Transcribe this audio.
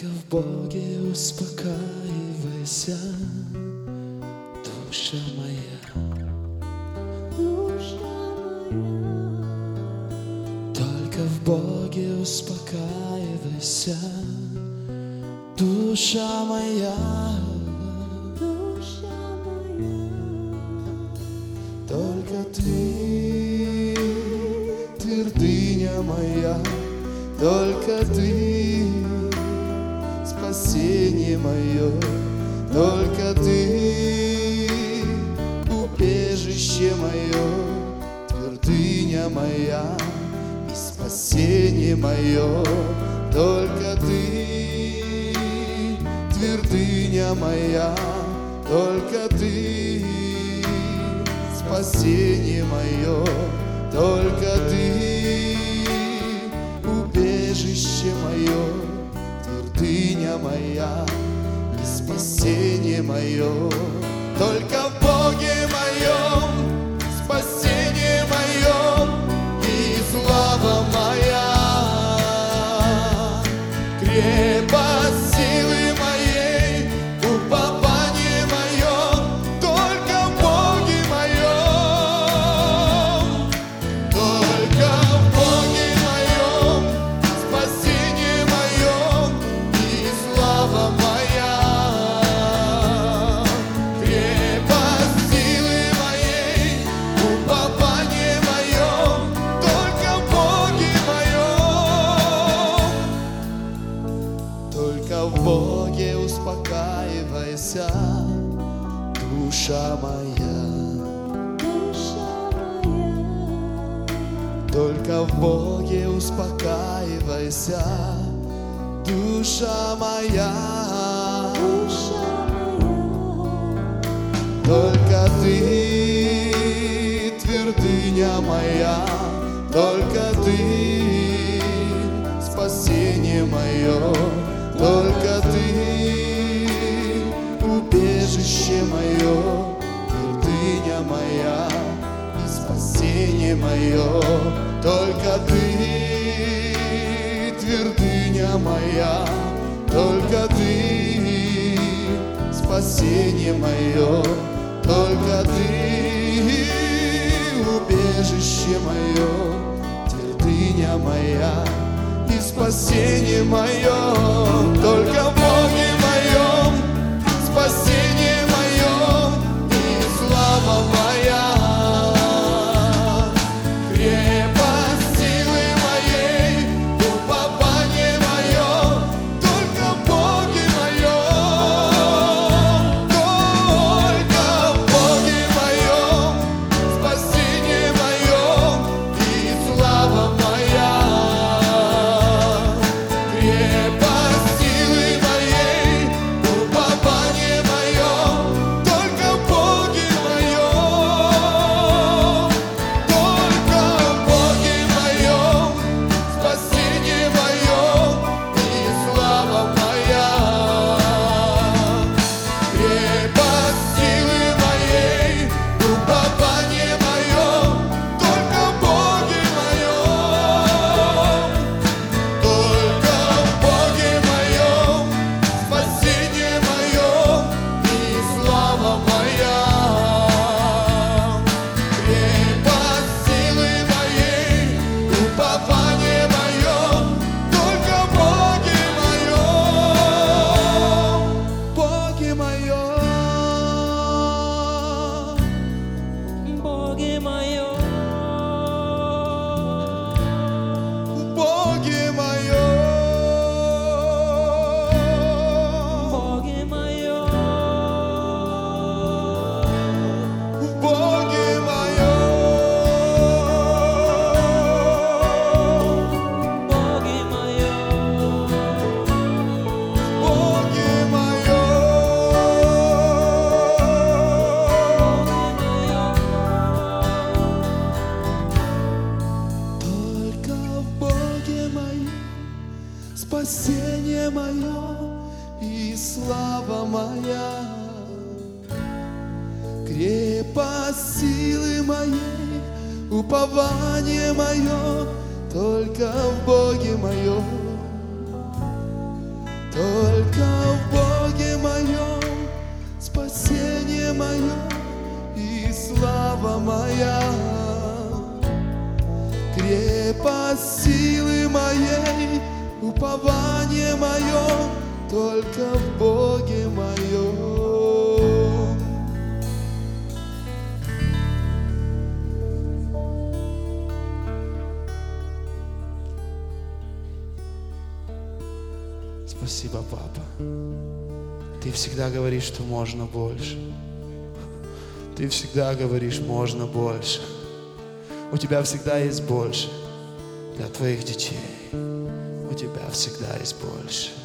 Только в Боге успокаивайся, душа моя. душа моя, Только в Боге успокаивайся, душа моя. душа моя, Только ты, твердыня моя, только ты, спасение мое, только ты, убежище мое, твердыня моя и спасение мое, только ты, твердыня моя, только ты, спасение мое, спасение успокаивайся, душа моя. душа моя, Только в Боге успокаивайся, душа моя. душа моя, Только ты, твердыня моя, только ты, спасение мое, только моя и спасение мое, только ты, твердыня моя, только ты, спасение мое, только ты, убежище мое, твердыня моя и спасение мое, только мое и слава моя. Крепость силы моей, упование мое, только в Боге моем. Только в Боге моем спасение мое и слава моя. Крепость силы моей, упование мое только в Боге моем. Спасибо, папа. Ты всегда говоришь, что можно больше. Ты всегда говоришь, можно больше. У тебя всегда есть больше для твоих детей. У тебя всегда есть больше.